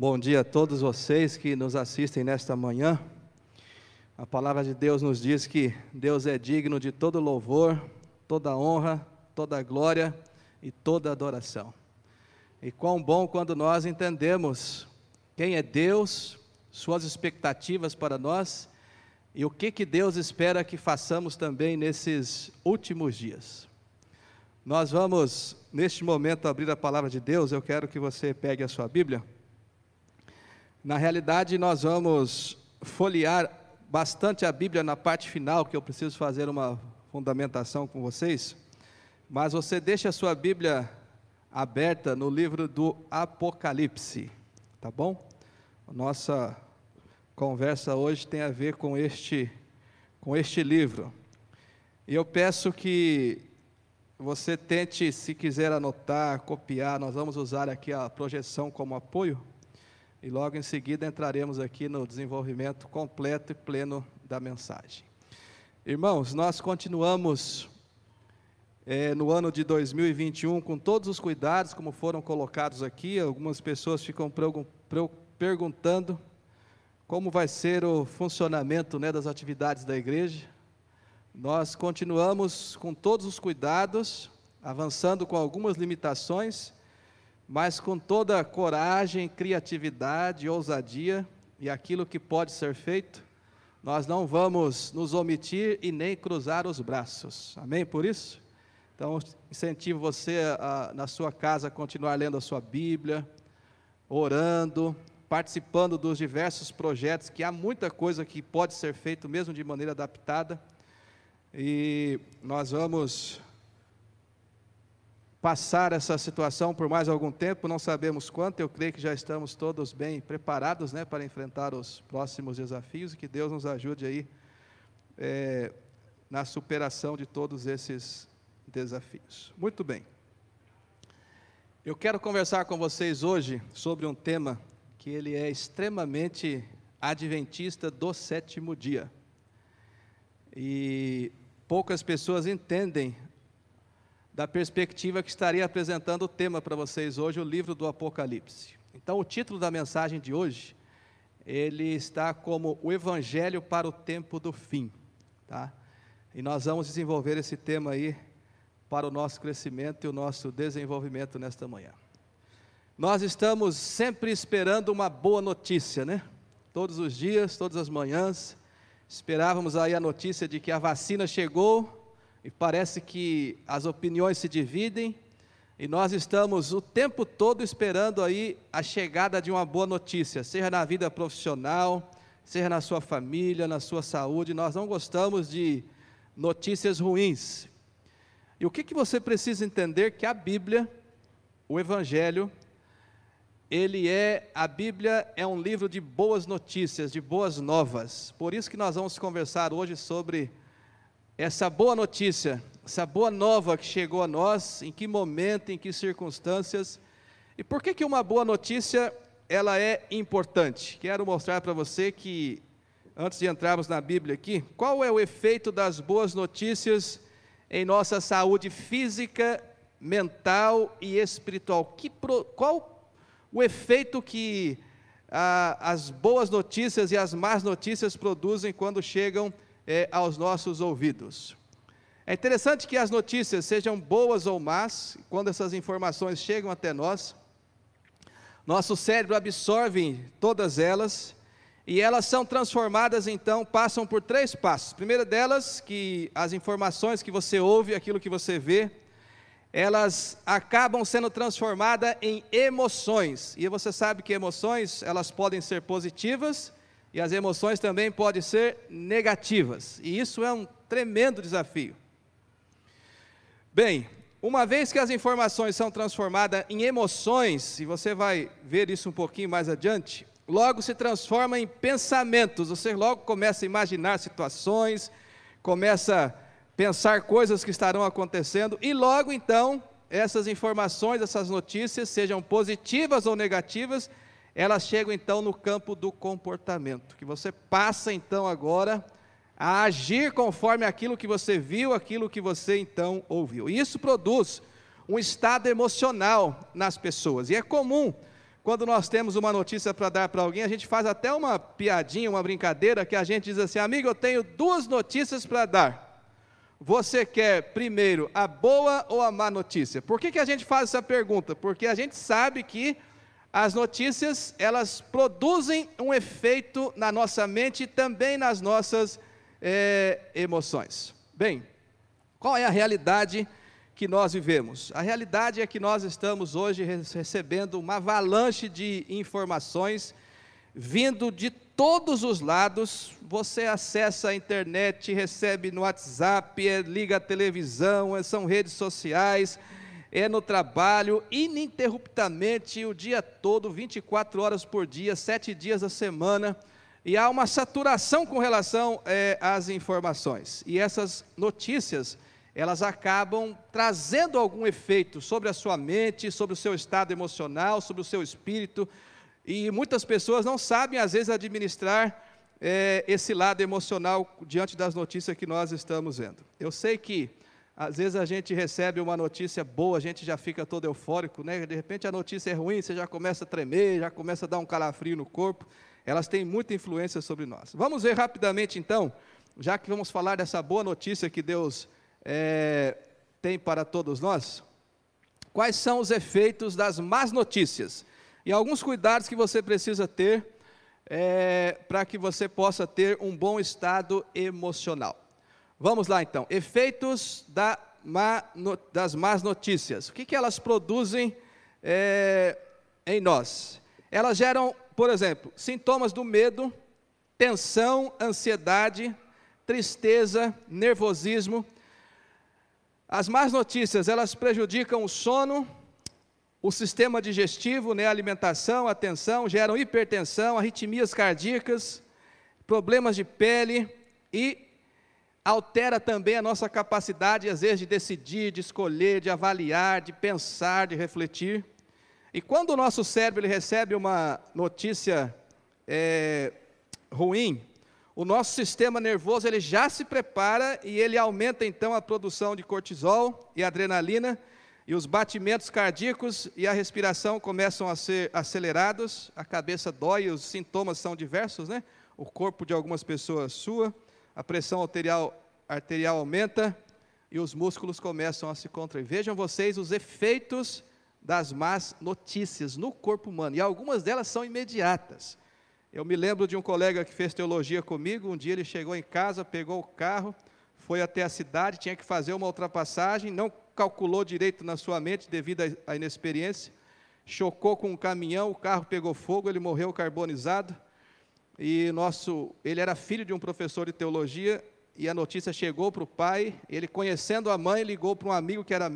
Bom dia a todos vocês que nos assistem nesta manhã. A palavra de Deus nos diz que Deus é digno de todo louvor, toda honra, toda glória e toda adoração. E quão bom quando nós entendemos quem é Deus, suas expectativas para nós e o que que Deus espera que façamos também nesses últimos dias. Nós vamos neste momento abrir a palavra de Deus. Eu quero que você pegue a sua Bíblia. Na realidade, nós vamos folhear bastante a Bíblia na parte final, que eu preciso fazer uma fundamentação com vocês. Mas você deixa a sua Bíblia aberta no livro do Apocalipse, tá bom? Nossa conversa hoje tem a ver com este com este livro. E eu peço que você tente, se quiser anotar, copiar, nós vamos usar aqui a projeção como apoio. E logo em seguida entraremos aqui no desenvolvimento completo e pleno da mensagem. Irmãos, nós continuamos é, no ano de 2021 com todos os cuidados, como foram colocados aqui. Algumas pessoas ficam perguntando como vai ser o funcionamento né, das atividades da igreja. Nós continuamos com todos os cuidados, avançando com algumas limitações mas com toda coragem, criatividade, ousadia e aquilo que pode ser feito, nós não vamos nos omitir e nem cruzar os braços. Amém por isso? Então, incentivo você a, na sua casa a continuar lendo a sua Bíblia, orando, participando dos diversos projetos, que há muita coisa que pode ser feito mesmo de maneira adaptada. E nós vamos passar essa situação por mais algum tempo, não sabemos quanto, eu creio que já estamos todos bem preparados né, para enfrentar os próximos desafios e que Deus nos ajude aí é, na superação de todos esses desafios. Muito bem. Eu quero conversar com vocês hoje sobre um tema que ele é extremamente adventista do sétimo dia. E poucas pessoas entendem da perspectiva que estaria apresentando o tema para vocês hoje, o livro do Apocalipse. Então, o título da mensagem de hoje, ele está como o Evangelho para o tempo do fim, tá? E nós vamos desenvolver esse tema aí para o nosso crescimento e o nosso desenvolvimento nesta manhã. Nós estamos sempre esperando uma boa notícia, né? Todos os dias, todas as manhãs, esperávamos aí a notícia de que a vacina chegou e parece que as opiniões se dividem, e nós estamos o tempo todo esperando aí a chegada de uma boa notícia, seja na vida profissional, seja na sua família, na sua saúde, nós não gostamos de notícias ruins. E o que, que você precisa entender? Que a Bíblia, o Evangelho, ele é, a Bíblia é um livro de boas notícias, de boas novas. Por isso que nós vamos conversar hoje sobre essa boa notícia, essa boa nova que chegou a nós, em que momento, em que circunstâncias, e por que que uma boa notícia ela é importante? Quero mostrar para você que antes de entrarmos na Bíblia aqui, qual é o efeito das boas notícias em nossa saúde física, mental e espiritual? Que, qual o efeito que ah, as boas notícias e as más notícias produzem quando chegam é, aos nossos ouvidos. É interessante que as notícias sejam boas ou más, quando essas informações chegam até nós, nosso cérebro absorve todas elas e elas são transformadas então, passam por três passos. Primeira delas, que as informações que você ouve, aquilo que você vê, elas acabam sendo transformadas em emoções. E você sabe que emoções, elas podem ser positivas e as emoções também podem ser negativas, e isso é um tremendo desafio. Bem, uma vez que as informações são transformadas em emoções, e você vai ver isso um pouquinho mais adiante, logo se transforma em pensamentos, você logo começa a imaginar situações, começa a pensar coisas que estarão acontecendo, e logo então, essas informações, essas notícias, sejam positivas ou negativas, elas chegam então no campo do comportamento, que você passa então agora a agir conforme aquilo que você viu, aquilo que você então ouviu. E isso produz um estado emocional nas pessoas. E é comum quando nós temos uma notícia para dar para alguém, a gente faz até uma piadinha, uma brincadeira, que a gente diz assim: amigo, eu tenho duas notícias para dar. Você quer primeiro a boa ou a má notícia? Por que, que a gente faz essa pergunta? Porque a gente sabe que as notícias, elas produzem um efeito na nossa mente e também nas nossas é, emoções. Bem, qual é a realidade que nós vivemos? A realidade é que nós estamos hoje recebendo uma avalanche de informações vindo de todos os lados. Você acessa a internet, recebe no WhatsApp, é, liga a televisão, é, são redes sociais, é no trabalho, ininterruptamente o dia todo, 24 horas por dia, sete dias a semana. E há uma saturação com relação é, às informações. E essas notícias elas acabam trazendo algum efeito sobre a sua mente, sobre o seu estado emocional, sobre o seu espírito, e muitas pessoas não sabem, às vezes, administrar é, esse lado emocional diante das notícias que nós estamos vendo. Eu sei que, às vezes, a gente recebe uma notícia boa, a gente já fica todo eufórico, né? de repente a notícia é ruim, você já começa a tremer, já começa a dar um calafrio no corpo, elas têm muita influência sobre nós. Vamos ver rapidamente, então, já que vamos falar dessa boa notícia que Deus é, tem para todos nós? Quais são os efeitos das más notícias? E alguns cuidados que você precisa ter é, para que você possa ter um bom estado emocional. Vamos lá então. Efeitos da má, no, das más notícias. O que, que elas produzem é, em nós? Elas geram, por exemplo, sintomas do medo, tensão, ansiedade, tristeza, nervosismo, as más notícias, elas prejudicam o sono, o sistema digestivo, né, a alimentação, a atenção, geram hipertensão, arritmias cardíacas, problemas de pele e altera também a nossa capacidade, às vezes, de decidir, de escolher, de avaliar, de pensar, de refletir. E quando o nosso cérebro ele recebe uma notícia é, ruim, o nosso sistema nervoso ele já se prepara e ele aumenta então a produção de cortisol e adrenalina e os batimentos cardíacos e a respiração começam a ser acelerados, a cabeça dói, os sintomas são diversos, né? O corpo de algumas pessoas sua, a pressão arterial, arterial aumenta e os músculos começam a se contrair. Vejam vocês os efeitos das más notícias no corpo humano, e algumas delas são imediatas. Eu me lembro de um colega que fez teologia comigo. Um dia ele chegou em casa, pegou o carro, foi até a cidade, tinha que fazer uma ultrapassagem, não calculou direito na sua mente devido à inexperiência, chocou com um caminhão, o carro pegou fogo, ele morreu carbonizado. E nosso, ele era filho de um professor de teologia e a notícia chegou para o pai. Ele conhecendo a mãe ligou para um amigo que era